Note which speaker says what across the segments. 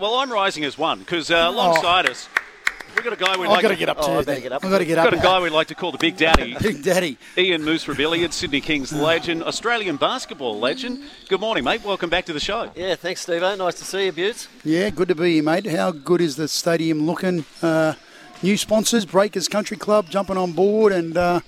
Speaker 1: well, I'm rising as one because uh, alongside us, we've got a guy we
Speaker 2: I've
Speaker 1: like
Speaker 2: got to get up
Speaker 3: Oh,
Speaker 2: to
Speaker 3: I
Speaker 2: you.
Speaker 3: better
Speaker 2: then.
Speaker 3: get up.
Speaker 2: I've got to get up.
Speaker 1: We've got a guy we like to call the Big Daddy.
Speaker 2: Big Daddy.
Speaker 1: Ian Moose Robilliard, Sydney Kings legend, Australian basketball legend. Good morning, mate. Welcome back to the show.
Speaker 3: Yeah, thanks, Steve. Nice to see you, Butts.
Speaker 2: Yeah, good to be here, mate. How good is the stadium looking? Uh, new sponsors, Breakers Country Club, jumping on board, and uh,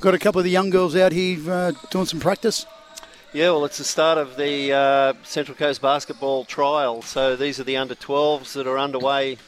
Speaker 2: got a couple of the young girls out here uh, doing some practice.
Speaker 3: Yeah, well, it's the start of the uh, Central Coast basketball trial. So these are the under 12s that are underway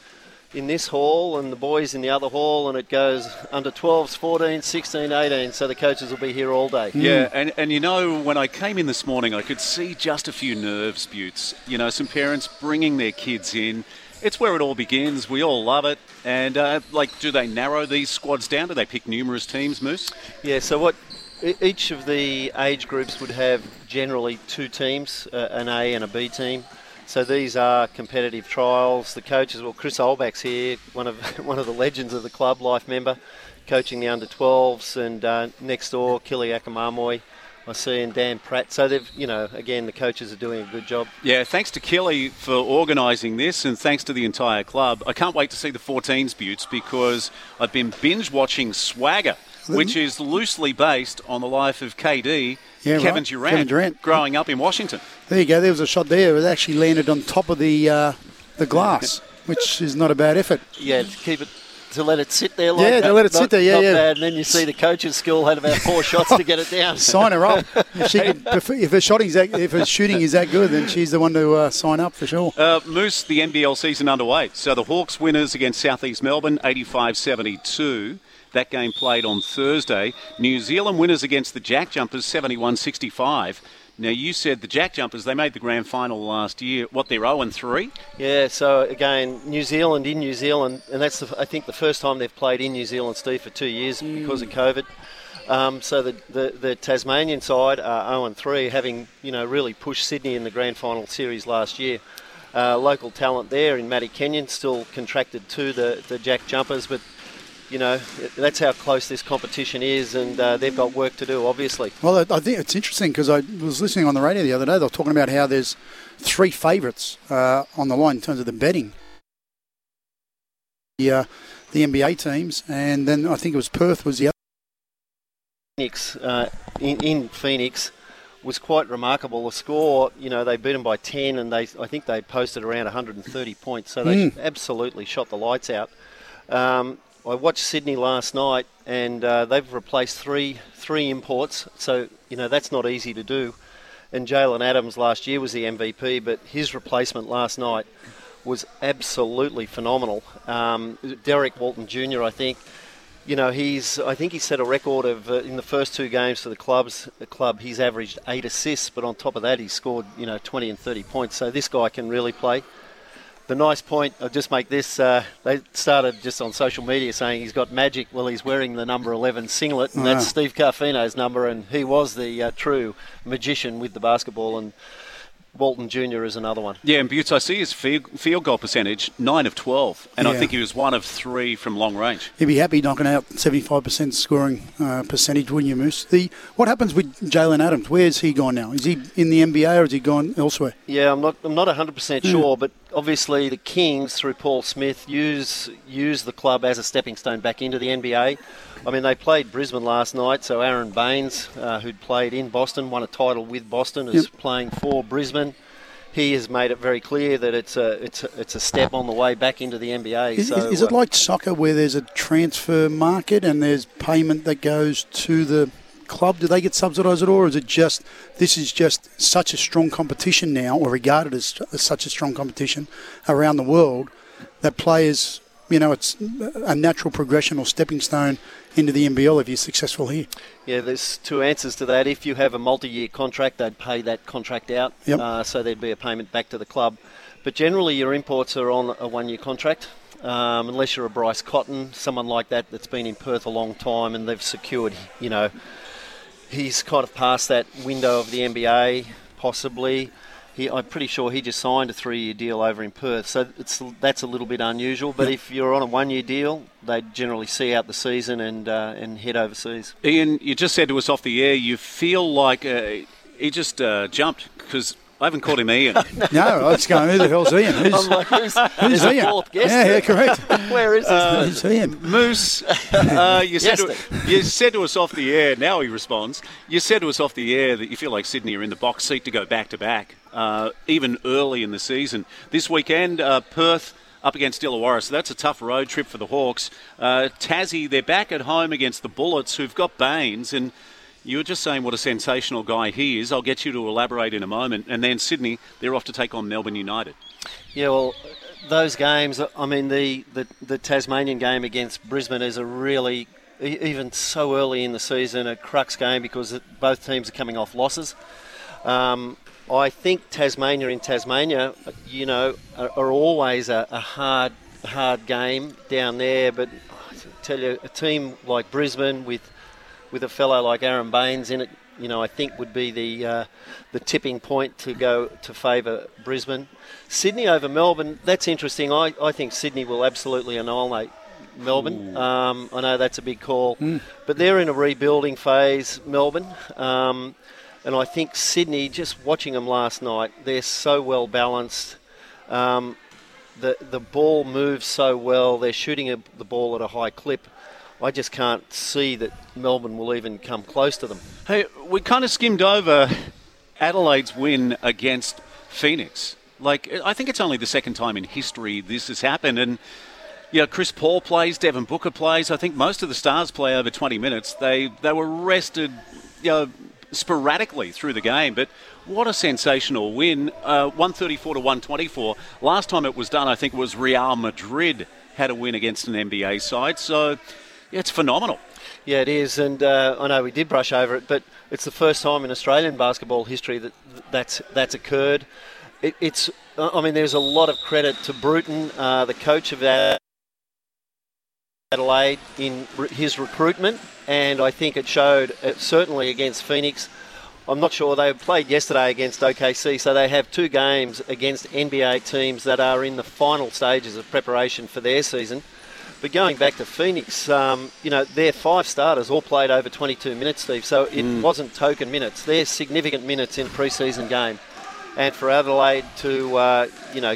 Speaker 3: in this hall and the boys in the other hall, and it goes under 12s, 14, 16, 18. So the coaches will be here all day.
Speaker 1: Yeah, and, and you know, when I came in this morning, I could see just a few nerves, Buttes. You know, some parents bringing their kids in. It's where it all begins. We all love it. And, uh, like, do they narrow these squads down? Do they pick numerous teams, Moose?
Speaker 3: Yeah, so what each of the age groups would have generally two teams, uh, an A and a B team. So these are competitive trials. The coaches, well, Chris Olbach's here, one of one of the legends of the club, life member, coaching the under 12s, and uh, next door, Kili Akamamoy, I see, and Dan Pratt. So they've, you know, again, the coaches are doing a good job.
Speaker 1: Yeah, thanks to Kelly for organising this and thanks to the entire club. I can't wait to see the 14s, Buttes, because I've been binge watching Swagger, which is loosely based on the life of KD,
Speaker 2: Yeah,
Speaker 1: Kevin,
Speaker 2: right.
Speaker 1: Durant,
Speaker 2: Kevin Durant.
Speaker 1: growing up in Washington.
Speaker 2: There you go. There was a shot there. It actually landed on top of the uh, the glass, which is not a bad effort.
Speaker 3: Yeah, to keep it. To let it sit there like
Speaker 2: Yeah, to let it sit there, yeah,
Speaker 3: not
Speaker 2: yeah.
Speaker 3: bad. And then you see the coach's skill had about four shots to get it down.
Speaker 2: Sign her up. If, she could, if her shooting is that, if her shooting is that good, then she's the one to uh, sign up for sure.
Speaker 1: Uh, Moose, the NBL season underway. So the Hawks winners against Southeast Melbourne, 85-72. That game played on Thursday. New Zealand winners against the Jack Jumpers, 71-65. Now, you said the Jack Jumpers, they made the grand final last year. What, they're zero and three?
Speaker 3: Yeah, so again, New Zealand in New Zealand, and that's the, I think the first time they've played in New Zealand, Steve, for two years because of COVID. Um, so the, the the Tasmanian side are 0 and 3, having you know really pushed Sydney in the grand final series last year. Uh, local talent there in Matty Kenyon still contracted to the, the Jack Jumpers, but you know that's how close this competition is, and uh, they've got work to do, obviously.
Speaker 2: Well, I think it's interesting because I was listening on the radio the other day. They were talking about how there's three favourites uh, on the line in terms of the betting. The, uh, the NBA teams, and then I think it was Perth was the other.
Speaker 3: Phoenix uh, in, in Phoenix was quite remarkable. The score, you know, they beat them by 10, and they I think they posted around 130 points. So they absolutely shot the lights out. Um, I watched Sydney last night, and uh, they've replaced three three imports. So you know that's not easy to do. And Jalen Adams last year was the MVP, but his replacement last night was absolutely phenomenal. Um, Derrick Walton Jr. I think you know, he's. I think he set a record of uh, in the first two games for the clubs. The club, he's averaged eight assists, but on top of that, he scored you know 20 and 30 points. So this guy can really play. The nice point, I'll just make this. Uh, they started just on social media saying he's got magic. Well, he's wearing the number 11 singlet, and that's Steve Carfino's number, and he was the uh, true magician with the basketball. And Walton Jr. is another one.
Speaker 1: Yeah, and Buttes, I see his field, field goal percentage, 9 of 12. And I think he was one of three from long range.
Speaker 2: He'd be happy knocking out 75% scoring uh, percentage, wouldn't you, Moose? The what happens with Jalen Adams? Where's he gone now? Is he in the NBA or has he gone elsewhere?
Speaker 3: Yeah, I'm not. I'm not 100 percent sure, but obviously the Kings through Paul Smith use use the club as a stepping stone back into the NBA. I mean, they played Brisbane last night, so Aron Baynes, uh, who'd played in Boston, won a title with Boston, is playing for Brisbane. He has made it very clear that it's a it's a, it's a step on the way back into the NBA.
Speaker 2: Is,
Speaker 3: so,
Speaker 2: is, is it
Speaker 3: uh,
Speaker 2: like soccer where there's a transfer market and there's payment that goes to the club? Do they get subsidised at all, or is it just this is just such a strong competition now, or regarded as, as such a strong competition around the world that players, you know, it's a natural progression or stepping stone into the NBL if you're successful here.
Speaker 3: Yeah, there's two answers to that. If you have a multi-year contract, they'd pay that contract out,
Speaker 2: Yep.
Speaker 3: uh, so there'd be a payment back to the club. But generally, your imports are on a one-year contract, um, unless you're a Bryce Cotton, someone like that that's been in Perth a long time and they've secured, you know, he's kind of past that window of the NBA, possibly. He, I'm pretty sure he just signed a three-year deal over in Perth, so it's that's a little bit unusual. But if you're on a one-year deal, they generally see out the season and uh, and head overseas.
Speaker 1: Ian, you just said to us off the air, you feel like uh, he just uh, jumped because I haven't called him Ian.
Speaker 2: no, I was going, who the hell's Ian? Who's,
Speaker 3: I'm like, who's,
Speaker 2: who's
Speaker 3: there's
Speaker 2: Ian?
Speaker 3: fourth guest
Speaker 2: yeah, yeah, correct.
Speaker 3: Where is this?
Speaker 1: Uh,
Speaker 2: who's Ian?
Speaker 1: Moose, uh, you, said to, you said to us off the air, now he responds, you said to us off the air that you feel like Sydney are in the box seat to go back to back, uh, even early in the season. This weekend, uh, Perth up against Illawarra, so that's a tough road trip for the Hawks. Uh, Tassie, they're back at home against the Bullets, who've got Baynes, and you were just saying what a sensational guy he is. I'll get you to elaborate in a moment. And then Sydney, they're off to take on Melbourne United.
Speaker 3: Yeah, well, those games. I mean, the, the, the Tasmanian game against Brisbane is a really, even so early in the season, a crux game because both teams are coming off losses. Um, I think Tasmania in Tasmania, you know, are, are always a, a hard, hard game down there. But I tell you, a team like Brisbane with with a fellow like Aron Baynes in it, you know, I think would be the uh, the tipping point to go to favour Brisbane. Sydney over Melbourne, that's interesting. I, I think Sydney will absolutely annihilate Melbourne. Um, I know that's a big call, but they're in a rebuilding phase, Melbourne. Um, and I think Sydney, just watching them last night, they're so well balanced. Um, the the ball moves so well. They're shooting a, the ball at a high clip. I just can't see that Melbourne will even come close to them.
Speaker 1: Hey, we kind of skimmed over Adelaide's win against Phoenix. Like, I think it's only the second time in history this has happened. And, yeah, Chris Paul plays, Devin Booker plays. I think most of the stars play over 20 minutes. They, they were rested, you know, sporadically through the game. But what a sensational win. Uh, 134 to 124. Last time it was done, I think was Real Madrid had a win against an NBA side. So, yeah, it's phenomenal.
Speaker 3: Yeah, it is, and uh, I know we did brush over it, but it's the first time in Australian basketball history that that's that's occurred. It, it's, I mean, there's a lot of credit to Bruton, uh, the coach of Adelaide, in his recruitment, and I think it showed uh, certainly against Phoenix. I'm not sure they played yesterday against OKC, so they have two games against NBA teams that are in the final stages of preparation for their season. But going back to Phoenix, um, you know, their five starters all played over 22 minutes, Steve. So it wasn't token minutes. They're significant minutes in a preseason game. And for Adelaide to, uh, you know,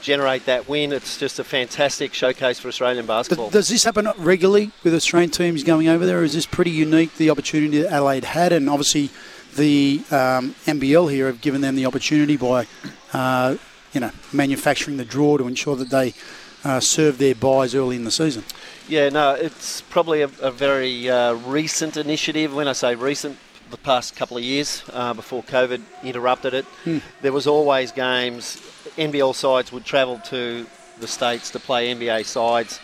Speaker 3: generate that win, it's just a fantastic showcase for Australian basketball.
Speaker 2: Does this happen regularly with Australian teams going over there? Or is this pretty unique, the opportunity that Adelaide had? And obviously, the um, NBL here have given them the opportunity by, uh, you know, manufacturing the draw to ensure that they uh, serve their buys early in the season.
Speaker 3: Yeah, no, it's probably a, a very uh, recent initiative. When I say recent, the past couple of years uh, before COVID interrupted it, there was always games. NBL sides would travel to the states to play NBA sides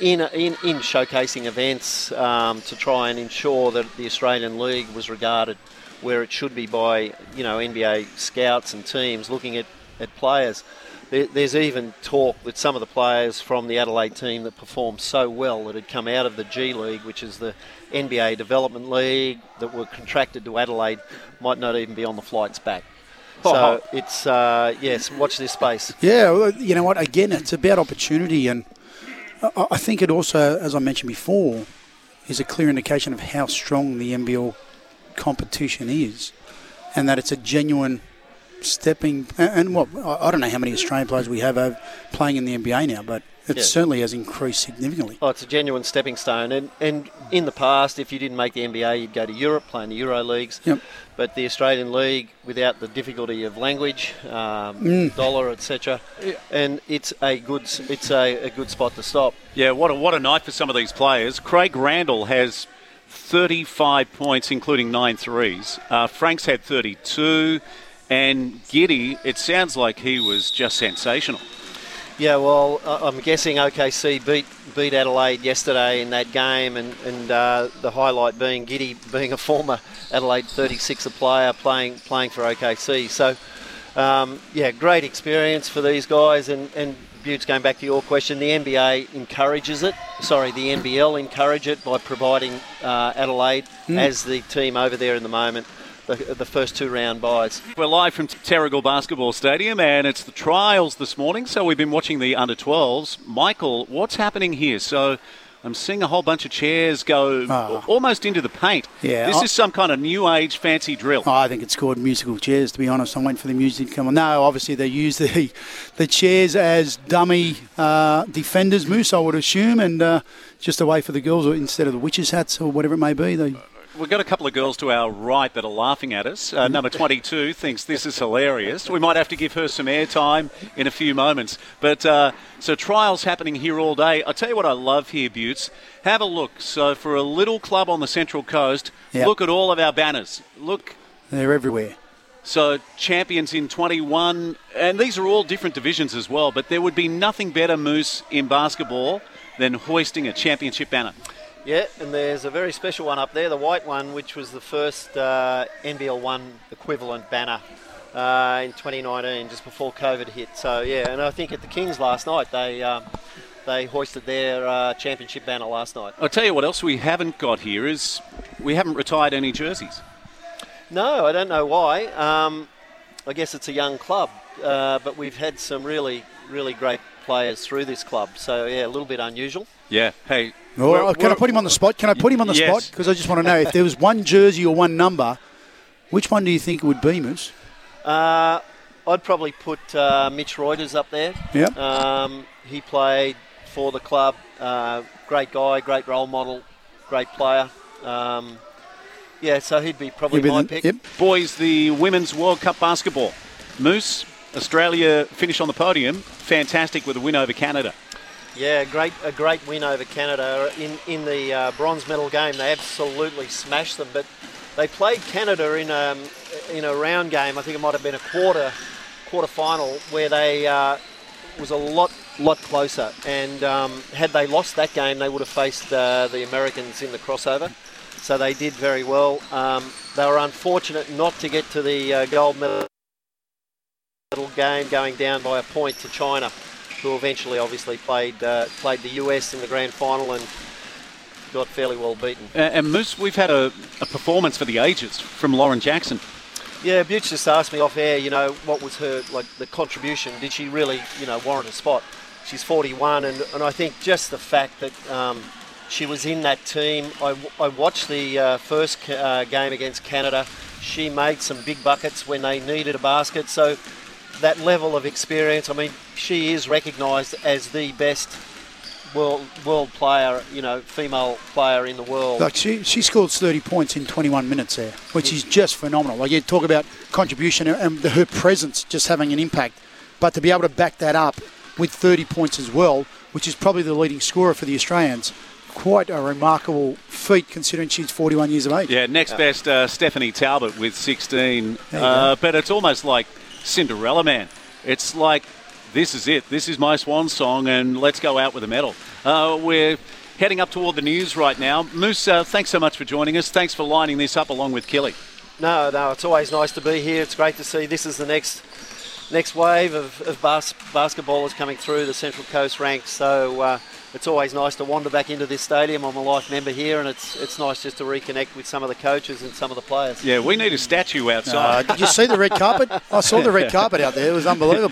Speaker 3: in in, in showcasing events um, to try and ensure that the Australian League was regarded where it should be by you know NBA scouts and teams looking at, at players. There, there's even talk that some of the players from the Adelaide team that performed so well that had come out of the G League, which is the NBA Development League, that were contracted to Adelaide, might not even be on the flights back. So it's uh, yes, watch this space.
Speaker 2: Yeah, well, you know what? Again, it's about opportunity, and I I think it also, as I mentioned before, is a clear indication of how strong the NBL competition is, and that it's a genuine stepping. And, and what I I don't know how many Australian players we have uh, playing in the NBA now, but it
Speaker 3: Yeah.
Speaker 2: certainly has increased significantly.
Speaker 3: Oh, it's a genuine stepping stone. And, and in the past, if you didn't make the NBA, you'd go to Europe, play in the Euro leagues.
Speaker 2: Yep.
Speaker 3: But the Australian League, without the difficulty of language, um, dollar, etc., and it's a good it's a, a good spot to stop.
Speaker 1: Yeah, what a, what a night for some of these players. Craig Randall has 35 points, including nine threes. Uh, Franks had 32. And Giddey, it sounds like he was just sensational.
Speaker 3: Yeah, well, I- I'm guessing OKC beat beat Adelaide yesterday in that game, and and uh, the highlight being Giddey being a former Adelaide 36er player playing playing for OKC. So, um, yeah, great experience for these guys. And and Butts, going back to your question, the NBA encourages it. Sorry, the NBL encourage it by providing uh, Adelaide as the team over there in the moment. The, the first two round buys.
Speaker 1: We're live from Terrigal Basketball Stadium, and it's the trials this morning. So we've been watching the under 12s. Michael, what's happening here? So I'm seeing a whole bunch of chairs go
Speaker 2: Ah.
Speaker 1: almost into the paint.
Speaker 2: Yeah,
Speaker 1: This
Speaker 2: I-
Speaker 1: is some kind of new age fancy drill.
Speaker 2: Oh, I think it's called musical chairs. To be honest, I'm waiting for the music to come on. No, obviously they use the the chairs as dummy uh, defenders, moose. I would assume, and uh, just a way for the girls, or instead of the witches' hats or whatever it may be. They
Speaker 1: We've got a couple of girls to our right that are laughing at us. Uh, number 22 thinks this is hilarious. We might have to give her some airtime in a few moments. But uh, so trials happening here all day. I tell you what I love here, Buttes. Have a look. So for a little club on the Central Coast,
Speaker 2: Yep.
Speaker 1: look at all of our banners. Look.
Speaker 2: they're everywhere.
Speaker 1: So champions in 21, and these are all different divisions as well. But there would be nothing better, Moose, in basketball than hoisting a championship banner.
Speaker 3: Yeah, and there's a very special one up there, the white one, which was the first uh, NBL one equivalent banner uh, in 2019, just before COVID hit. So yeah, and I think at the Kings last night they um, they hoisted their uh, championship banner last night.
Speaker 1: I'll tell you what else we haven't got here is we haven't retired any jerseys.
Speaker 3: No, I don't know why. Um, I guess it's a young club, uh, but we've had some really really great players through this club. So yeah, a little bit unusual.
Speaker 1: Yeah. Hey. We're-
Speaker 2: can I
Speaker 1: we're-
Speaker 2: put him on the spot? Can I put him on the
Speaker 1: Yes.
Speaker 2: spot? Because I just want to know if there was one jersey or one number, which one do you think it would be, Moose?
Speaker 3: Uh, I'd probably put uh, Mitch Reuters up there.
Speaker 2: Yep.
Speaker 3: Um, he played for the club. Uh, great guy, great role model, great player. Um, yeah, so he'd be probably
Speaker 2: He'd be
Speaker 3: my
Speaker 2: the-
Speaker 3: pick.
Speaker 2: Yep.
Speaker 1: Boys, the Women's World Cup basketball. Moose, Australia finish on the podium. Fantastic with a win over Canada.
Speaker 3: Yeah, great a great win over Canada in in the uh, bronze medal game. They absolutely smashed them, but they played Canada in a in a round game. I think it might have been a quarter quarter final where they uh, was a lot lot closer. And um, had they lost that game, they would have faced uh, the Americans in the crossover. So they did very well. Um, they were unfortunate not to get to the uh, gold medal game, going down by a point to China who eventually obviously played uh, played the US in the grand final and got fairly well beaten.
Speaker 1: Uh, and Moose, we've had a, a performance for the ages from Lauren Jackson.
Speaker 3: Yeah, Butch just asked me off air, you know, what was her like the contribution? Did she really, you know, warrant a spot? She's 41, and, and I think just the fact that um, she was in that team. I, I watched the uh, first uh, game against Canada. She made some big buckets when they needed a basket. So that level of experience, I mean, she is recognised as the best world world player, you know, female player in the world.
Speaker 2: Like she, she scored 30 points in 21 minutes there, which is just phenomenal. Like you talk about contribution and the, her presence just having an impact, but to be able to back that up with 30 points as well, which is probably the leading scorer for the Australians, quite a remarkable feat considering she's 41 years of age.
Speaker 1: Yeah, next best, uh, Stephanie Talbot with 16. Uh, but it's almost like Cinderella Man. It's like, this is it. This is my swan song, and let's go out with a medal. Uh, we're heading up toward the news right now. Moose, uh, thanks so much for joining us. Thanks for lining this up along with Killy.
Speaker 3: No, no, it's always nice to be here. It's great to see. This is the next next wave of, of bas- basketballers coming through the Central Coast ranks. So uh, it's always nice to wander back into this stadium. I'm a life member here, and it's it's nice just to reconnect with some of the coaches and some of the players.
Speaker 1: Yeah, we need a statue
Speaker 2: Uh,
Speaker 1: outside.
Speaker 2: did you see the red carpet? I saw the red carpet out there. It was unbelievable.